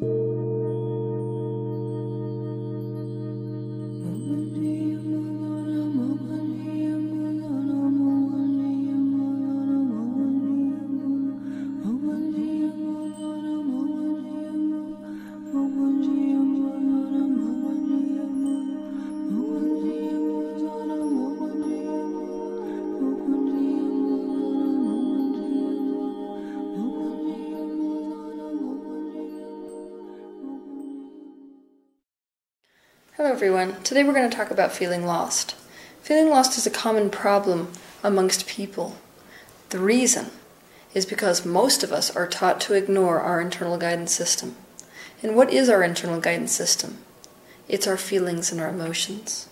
Hello everyone. Today we're going to talk about feeling lost. Feeling lost is a common problem amongst people. The reason is because most of us are taught to ignore our internal guidance system. And what is our internal guidance system? It's our feelings and our emotions.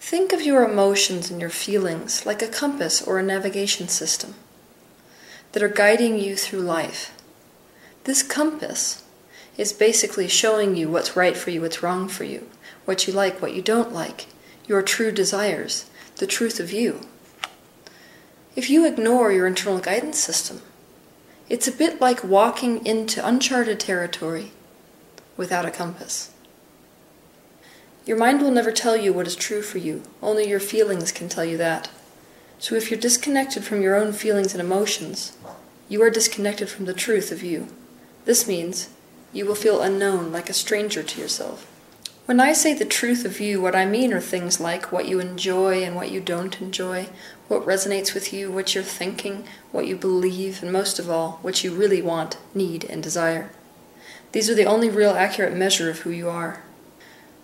Think of your emotions and your feelings like a compass or a navigation system that are guiding you through life. This compass is basically showing you what's right for you, what's wrong for you, what you like, what you don't like, your true desires, the truth of you. If you ignore your internal guidance system, it's a bit like walking into uncharted territory without a compass. Your mind will never tell you what is true for you, only your feelings can tell you that. So if you're disconnected from your own feelings and emotions, you are disconnected from the truth of you. This means you will feel unknown, like a stranger to yourself. When I say the truth of you, what I mean are things like what you enjoy and what you don't enjoy, what resonates with you, what you're thinking, what you believe, and most of all, what you really want, need, and desire. These are the only real accurate measure of who you are.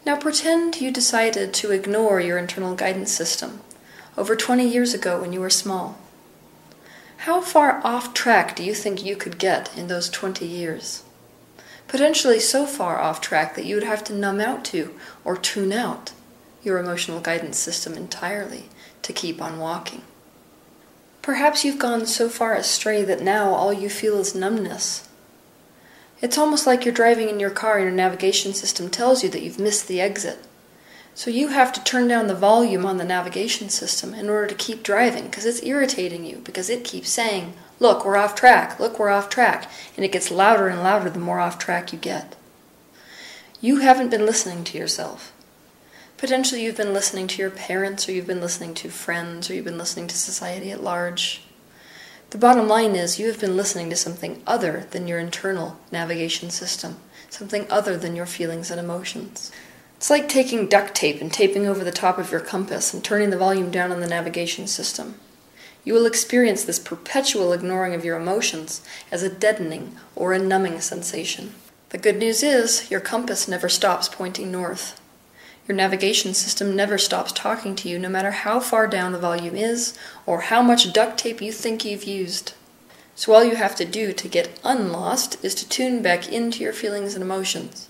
Now pretend you decided to ignore your internal guidance system over 20 years ago when you were small. How far off track do you think you could get in those 20 years? Potentially so far off track that you would have to numb out to or tune out your emotional guidance system entirely to keep on walking. Perhaps you've gone so far astray that now all you feel is numbness. It's almost like you're driving in your car and your navigation system tells you that you've missed the exit. So you have to turn down the volume on the navigation system in order to keep driving because it's irritating you because it keeps saying, Look, we're off track. Look, we're off track. And it gets louder and louder the more off track you get. You haven't been listening to yourself. Potentially, you've been listening to your parents, or you've been listening to friends, or you've been listening to society at large. The bottom line is you have been listening to something other than your internal navigation system, something other than your feelings and emotions. It's like taking duct tape and taping over the top of your compass and turning the volume down on the navigation system. You will experience this perpetual ignoring of your emotions as a deadening or a numbing sensation. The good news is your compass never stops pointing north. Your navigation system never stops talking to you, no matter how far down the volume is or how much duct tape you think you've used. So, all you have to do to get unlost is to tune back into your feelings and emotions.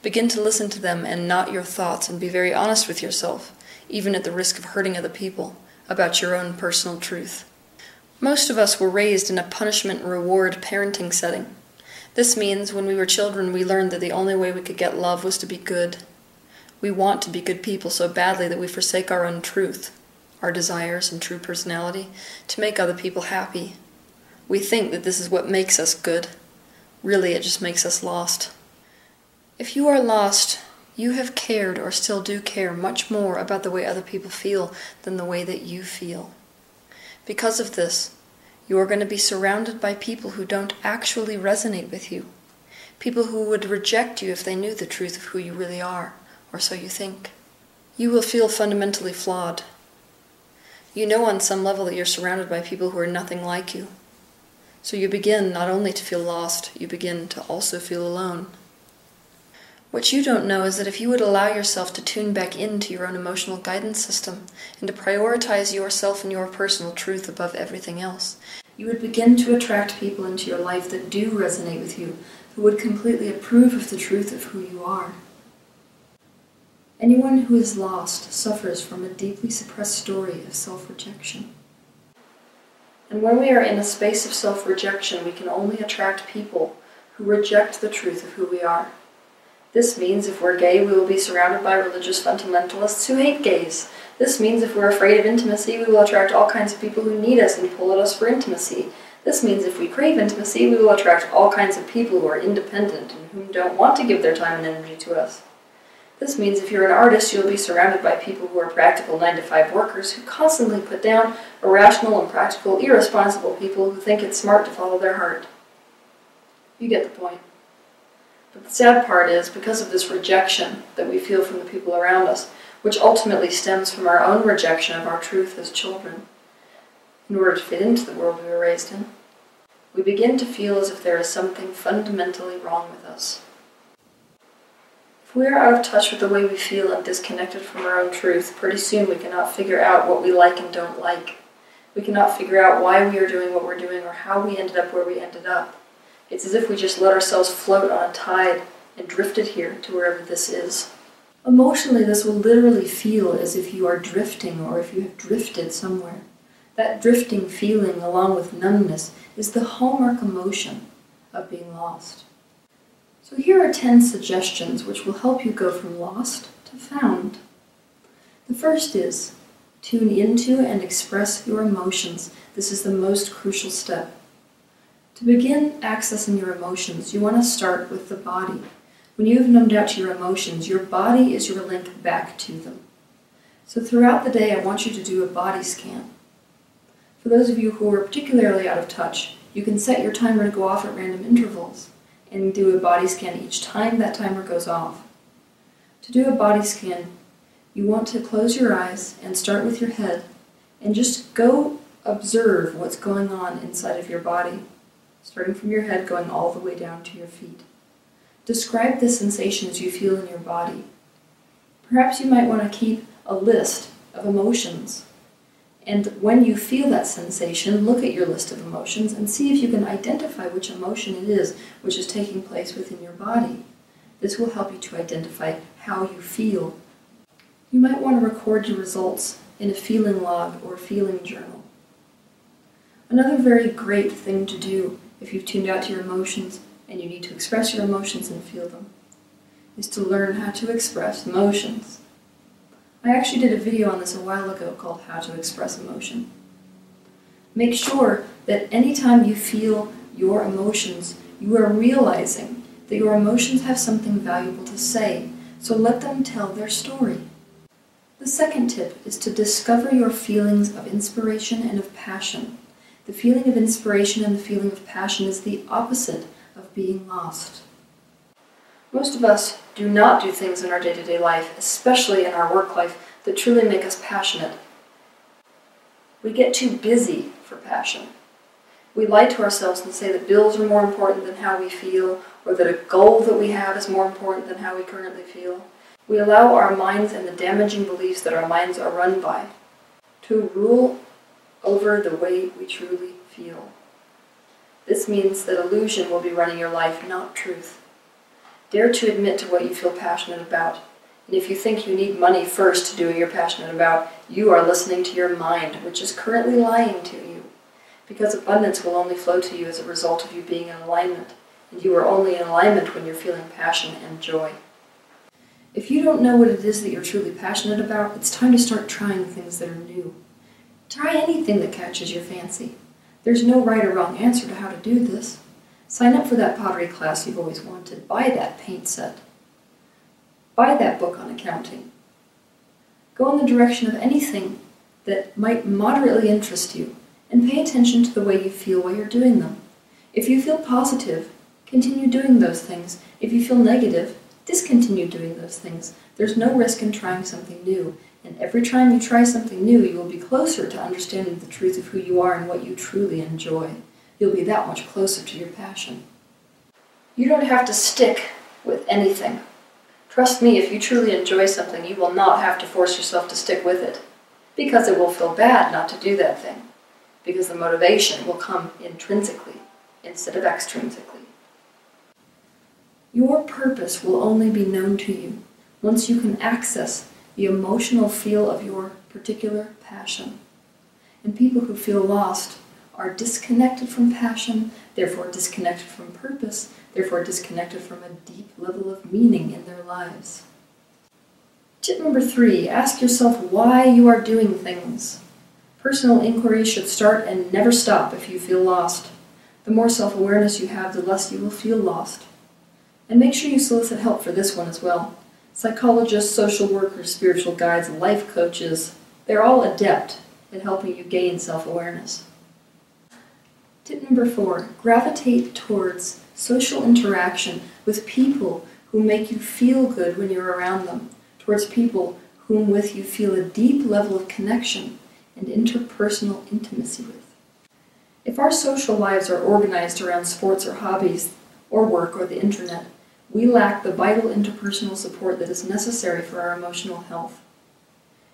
Begin to listen to them and not your thoughts, and be very honest with yourself, even at the risk of hurting other people, about your own personal truth. Most of us were raised in a punishment reward parenting setting. This means when we were children, we learned that the only way we could get love was to be good. We want to be good people so badly that we forsake our own truth, our desires, and true personality to make other people happy. We think that this is what makes us good. Really, it just makes us lost. If you are lost, you have cared or still do care much more about the way other people feel than the way that you feel. Because of this, you are going to be surrounded by people who don't actually resonate with you, people who would reject you if they knew the truth of who you really are, or so you think. You will feel fundamentally flawed. You know on some level that you're surrounded by people who are nothing like you. So you begin not only to feel lost, you begin to also feel alone. What you don't know is that if you would allow yourself to tune back into your own emotional guidance system and to prioritize yourself and your personal truth above everything else, you would begin to attract people into your life that do resonate with you, who would completely approve of the truth of who you are. Anyone who is lost suffers from a deeply suppressed story of self rejection. And when we are in a space of self rejection, we can only attract people who reject the truth of who we are. This means if we're gay, we will be surrounded by religious fundamentalists who hate gays. This means if we're afraid of intimacy, we will attract all kinds of people who need us and pull at us for intimacy. This means if we crave intimacy, we will attract all kinds of people who are independent and whom don't want to give their time and energy to us. This means if you're an artist, you'll be surrounded by people who are practical 9 to 5 workers who constantly put down irrational, impractical, irresponsible people who think it's smart to follow their heart. You get the point. But the sad part is, because of this rejection that we feel from the people around us, which ultimately stems from our own rejection of our truth as children, in order to fit into the world we were raised in, we begin to feel as if there is something fundamentally wrong with us. If we are out of touch with the way we feel and disconnected from our own truth, pretty soon we cannot figure out what we like and don't like. We cannot figure out why we are doing what we're doing or how we ended up where we ended up. It's as if we just let ourselves float on tide and drifted here to wherever this is. Emotionally, this will literally feel as if you are drifting or if you have drifted somewhere. That drifting feeling, along with numbness, is the hallmark emotion of being lost. So here are 10 suggestions which will help you go from lost to found. The first is tune into and express your emotions. This is the most crucial step. To begin accessing your emotions, you want to start with the body. When you have numbed out to your emotions, your body is your link back to them. So throughout the day, I want you to do a body scan. For those of you who are particularly out of touch, you can set your timer to go off at random intervals and do a body scan each time that timer goes off. To do a body scan, you want to close your eyes and start with your head and just go observe what's going on inside of your body, starting from your head going all the way down to your feet. Describe the sensations you feel in your body. Perhaps you might want to keep a list of emotions and when you feel that sensation, look at your list of emotions and see if you can identify which emotion it is which is taking place within your body. This will help you to identify how you feel. You might want to record your results in a feeling log or feeling journal. Another very great thing to do if you've tuned out to your emotions and you need to express your emotions and feel them is to learn how to express emotions. I actually did a video on this a while ago called How to Express Emotion. Make sure that anytime you feel your emotions, you are realizing that your emotions have something valuable to say, so let them tell their story. The second tip is to discover your feelings of inspiration and of passion. The feeling of inspiration and the feeling of passion is the opposite of being lost. Most of us do not do things in our day to day life, especially in our work life, that truly make us passionate. We get too busy for passion. We lie to ourselves and say that bills are more important than how we feel, or that a goal that we have is more important than how we currently feel. We allow our minds and the damaging beliefs that our minds are run by to rule over the way we truly feel. This means that illusion will be running your life, not truth. Dare to admit to what you feel passionate about. And if you think you need money first to do what you're passionate about, you are listening to your mind, which is currently lying to you. Because abundance will only flow to you as a result of you being in alignment. And you are only in alignment when you're feeling passion and joy. If you don't know what it is that you're truly passionate about, it's time to start trying things that are new. Try anything that catches your fancy. There's no right or wrong answer to how to do this. Sign up for that pottery class you've always wanted. Buy that paint set. Buy that book on accounting. Go in the direction of anything that might moderately interest you and pay attention to the way you feel while you're doing them. If you feel positive, continue doing those things. If you feel negative, discontinue doing those things. There's no risk in trying something new, and every time you try something new, you will be closer to understanding the truth of who you are and what you truly enjoy you'll be that much closer to your passion. You don't have to stick with anything. Trust me, if you truly enjoy something, you will not have to force yourself to stick with it. Because it will feel bad not to do that thing. Because the motivation will come intrinsically instead of extrinsically. Your purpose will only be known to you once you can access the emotional feel of your particular passion. And people who feel lost are disconnected from passion, therefore disconnected from purpose, therefore disconnected from a deep level of meaning in their lives. Tip number three ask yourself why you are doing things. Personal inquiry should start and never stop if you feel lost. The more self awareness you have, the less you will feel lost. And make sure you solicit help for this one as well. Psychologists, social workers, spiritual guides, and life coaches, they're all adept at helping you gain self awareness. Tip number four gravitate towards social interaction with people who make you feel good when you're around them, towards people whom with you feel a deep level of connection and interpersonal intimacy with. If our social lives are organized around sports or hobbies, or work or the internet, we lack the vital interpersonal support that is necessary for our emotional health.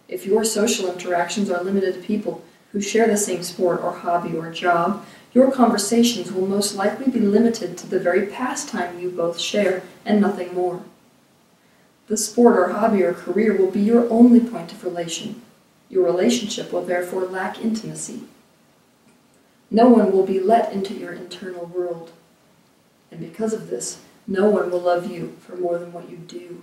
If your social interactions are limited to people who share the same sport or hobby or job, your conversations will most likely be limited to the very pastime you both share and nothing more. The sport or hobby or career will be your only point of relation. Your relationship will therefore lack intimacy. No one will be let into your internal world. And because of this, no one will love you for more than what you do.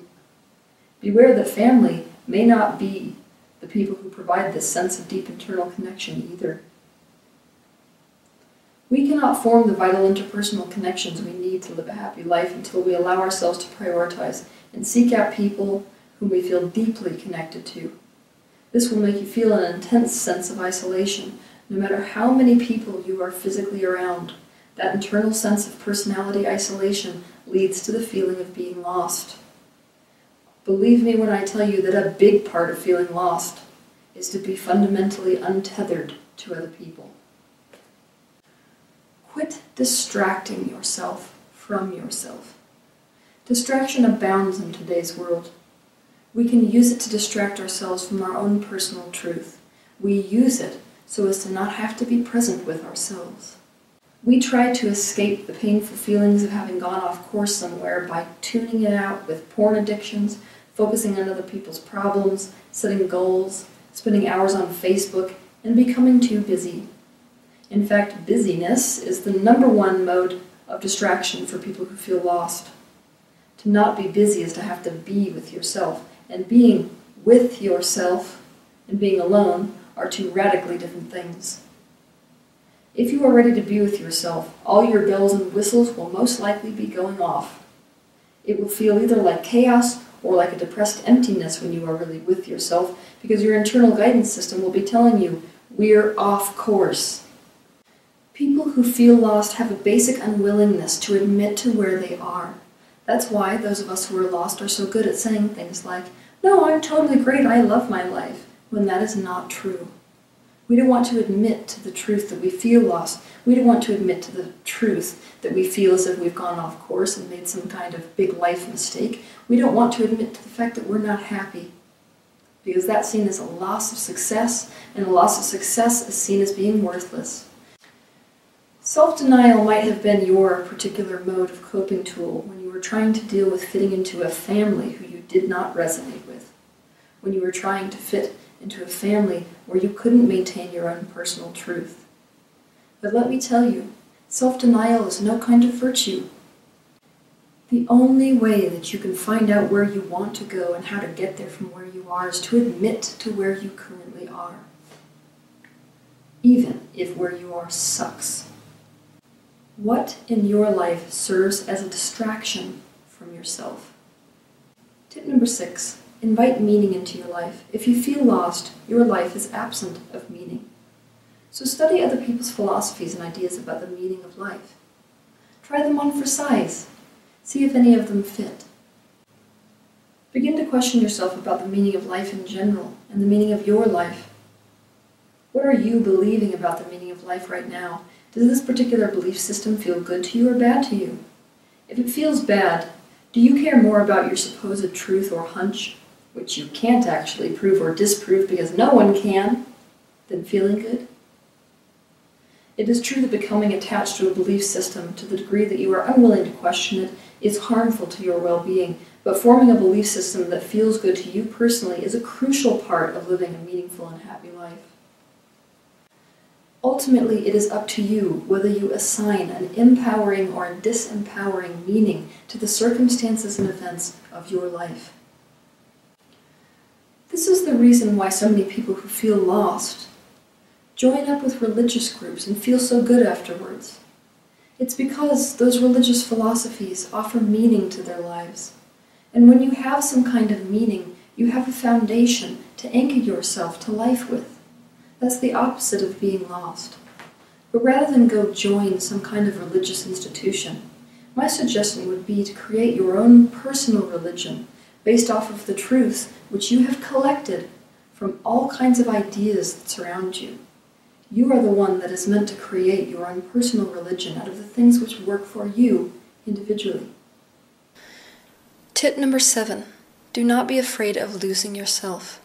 Beware that family may not be the people who provide this sense of deep internal connection either. We cannot form the vital interpersonal connections we need to live a happy life until we allow ourselves to prioritize and seek out people whom we feel deeply connected to. This will make you feel an intense sense of isolation, no matter how many people you are physically around. That internal sense of personality isolation leads to the feeling of being lost. Believe me when I tell you that a big part of feeling lost is to be fundamentally untethered to other people. Quit distracting yourself from yourself. Distraction abounds in today's world. We can use it to distract ourselves from our own personal truth. We use it so as to not have to be present with ourselves. We try to escape the painful feelings of having gone off course somewhere by tuning it out with porn addictions, focusing on other people's problems, setting goals, spending hours on Facebook, and becoming too busy. In fact, busyness is the number one mode of distraction for people who feel lost. To not be busy is to have to be with yourself, and being with yourself and being alone are two radically different things. If you are ready to be with yourself, all your bells and whistles will most likely be going off. It will feel either like chaos or like a depressed emptiness when you are really with yourself because your internal guidance system will be telling you, we're off course. People who feel lost have a basic unwillingness to admit to where they are. That's why those of us who are lost are so good at saying things like, No, I'm totally great, I love my life, when that is not true. We don't want to admit to the truth that we feel lost. We don't want to admit to the truth that we feel as if we've gone off course and made some kind of big life mistake. We don't want to admit to the fact that we're not happy. Because that's seen as a loss of success, and a loss of success is seen as being worthless. Self denial might have been your particular mode of coping tool when you were trying to deal with fitting into a family who you did not resonate with, when you were trying to fit into a family where you couldn't maintain your own personal truth. But let me tell you, self denial is no kind of virtue. The only way that you can find out where you want to go and how to get there from where you are is to admit to where you currently are, even if where you are sucks. What in your life serves as a distraction from yourself? Tip number six invite meaning into your life. If you feel lost, your life is absent of meaning. So study other people's philosophies and ideas about the meaning of life. Try them on for size. See if any of them fit. Begin to question yourself about the meaning of life in general and the meaning of your life. What are you believing about the meaning of life right now does this particular belief system feel good to you or bad to you? If it feels bad, do you care more about your supposed truth or hunch, which you can't actually prove or disprove because no one can, than feeling good? It is true that becoming attached to a belief system to the degree that you are unwilling to question it is harmful to your well being, but forming a belief system that feels good to you personally is a crucial part of living a meaningful and happy life. Ultimately, it is up to you whether you assign an empowering or disempowering meaning to the circumstances and events of your life. This is the reason why so many people who feel lost join up with religious groups and feel so good afterwards. It's because those religious philosophies offer meaning to their lives. And when you have some kind of meaning, you have a foundation to anchor yourself to life with. That's the opposite of being lost. But rather than go join some kind of religious institution, my suggestion would be to create your own personal religion based off of the truths which you have collected from all kinds of ideas that surround you. You are the one that is meant to create your own personal religion out of the things which work for you individually. Tip number seven do not be afraid of losing yourself.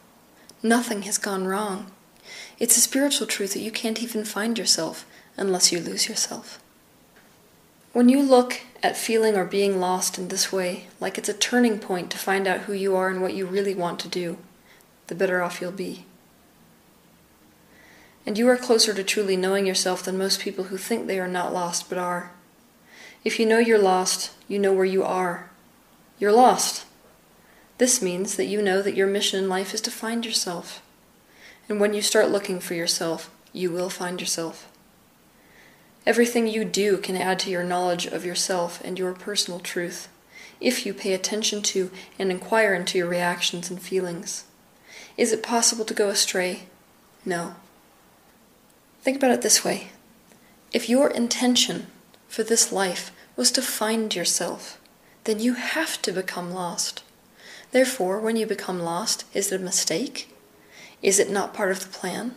Nothing has gone wrong. It's a spiritual truth that you can't even find yourself unless you lose yourself. When you look at feeling or being lost in this way, like it's a turning point to find out who you are and what you really want to do, the better off you'll be. And you are closer to truly knowing yourself than most people who think they are not lost but are. If you know you're lost, you know where you are. You're lost. This means that you know that your mission in life is to find yourself. And when you start looking for yourself, you will find yourself. Everything you do can add to your knowledge of yourself and your personal truth, if you pay attention to and inquire into your reactions and feelings. Is it possible to go astray? No. Think about it this way if your intention for this life was to find yourself, then you have to become lost. Therefore, when you become lost, is it a mistake? Is it not part of the plan?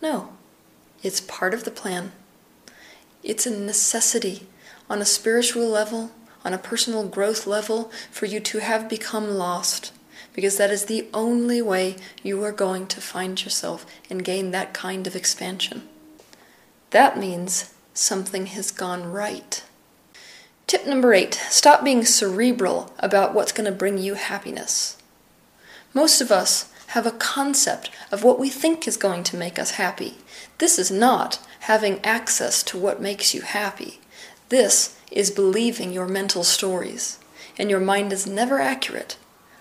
No, it's part of the plan. It's a necessity on a spiritual level, on a personal growth level, for you to have become lost, because that is the only way you are going to find yourself and gain that kind of expansion. That means something has gone right. Tip number eight stop being cerebral about what's going to bring you happiness. Most of us have a concept of what we think is going to make us happy. This is not having access to what makes you happy. This is believing your mental stories, and your mind is never accurate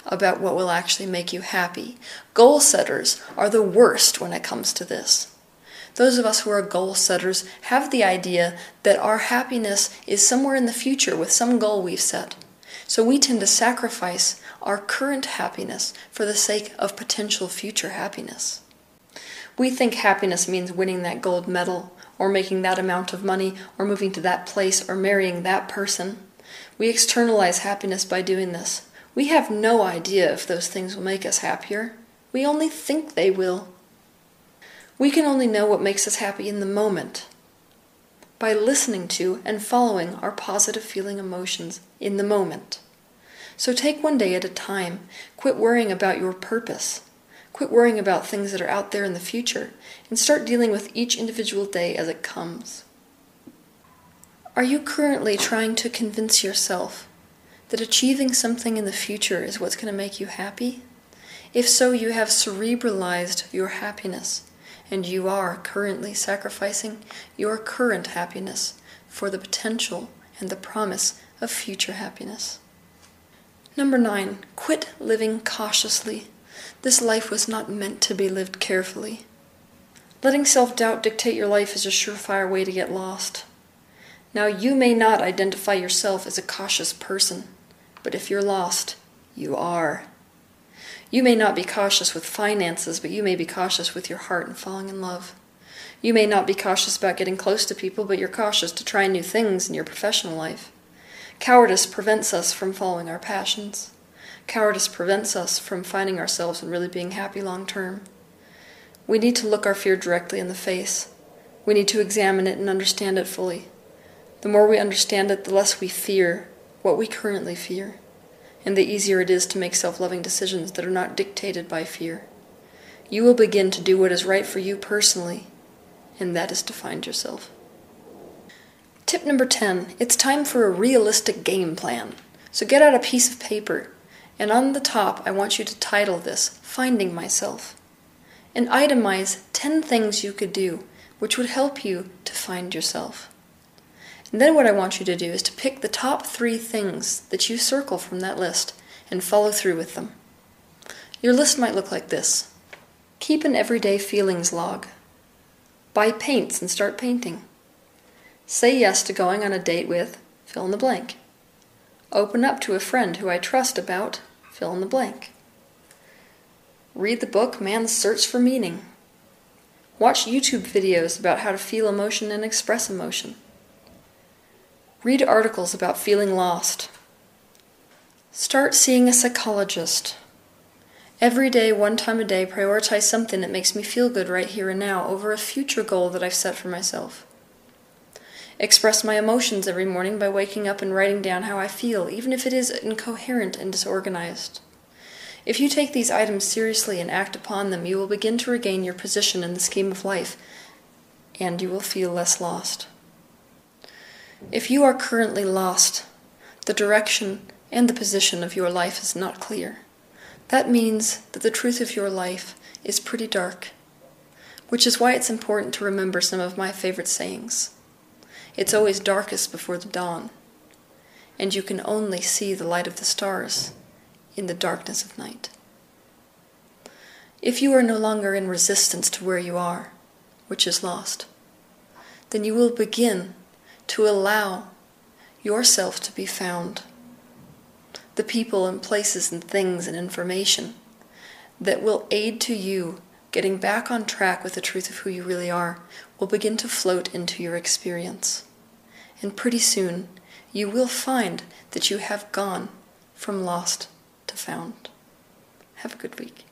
about what will actually make you happy. Goal setters are the worst when it comes to this. Those of us who are goal setters have the idea that our happiness is somewhere in the future with some goal we've set. So we tend to sacrifice our current happiness for the sake of potential future happiness. We think happiness means winning that gold medal, or making that amount of money, or moving to that place, or marrying that person. We externalize happiness by doing this. We have no idea if those things will make us happier. We only think they will. We can only know what makes us happy in the moment by listening to and following our positive feeling emotions in the moment. So take one day at a time. Quit worrying about your purpose. Quit worrying about things that are out there in the future and start dealing with each individual day as it comes. Are you currently trying to convince yourself that achieving something in the future is what's going to make you happy? If so, you have cerebralized your happiness, and you are currently sacrificing your current happiness for the potential and the promise of future happiness. Number nine, quit living cautiously. This life was not meant to be lived carefully. Letting self doubt dictate your life is a surefire way to get lost. Now, you may not identify yourself as a cautious person, but if you're lost, you are. You may not be cautious with finances, but you may be cautious with your heart and falling in love. You may not be cautious about getting close to people, but you're cautious to try new things in your professional life. Cowardice prevents us from following our passions. Cowardice prevents us from finding ourselves and really being happy long term. We need to look our fear directly in the face. We need to examine it and understand it fully. The more we understand it, the less we fear what we currently fear, and the easier it is to make self loving decisions that are not dictated by fear. You will begin to do what is right for you personally, and that is to find yourself. Tip number 10 it's time for a realistic game plan. So get out a piece of paper and on the top, I want you to title this Finding Myself. And itemize 10 things you could do which would help you to find yourself. And then what I want you to do is to pick the top three things that you circle from that list and follow through with them. Your list might look like this Keep an everyday feelings log. Buy paints and start painting. Say yes to going on a date with fill in the blank. Open up to a friend who I trust about fill in the blank. Read the book Man's Search for Meaning. Watch YouTube videos about how to feel emotion and express emotion. Read articles about feeling lost. Start seeing a psychologist. Every day, one time a day, prioritize something that makes me feel good right here and now over a future goal that I've set for myself. Express my emotions every morning by waking up and writing down how I feel, even if it is incoherent and disorganized. If you take these items seriously and act upon them, you will begin to regain your position in the scheme of life, and you will feel less lost. If you are currently lost, the direction and the position of your life is not clear. That means that the truth of your life is pretty dark, which is why it's important to remember some of my favorite sayings. It's always darkest before the dawn, and you can only see the light of the stars in the darkness of night. If you are no longer in resistance to where you are, which is lost, then you will begin to allow yourself to be found. The people and places and things and information that will aid to you getting back on track with the truth of who you really are will begin to float into your experience. And pretty soon, you will find that you have gone from lost to found. Have a good week.